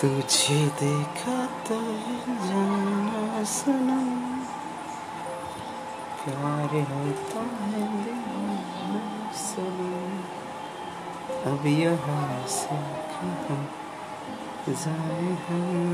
तुझे देखा तो जाना सुना। प्यार होता है तो सुना। अब यहाँ से कहाँ जाए हम?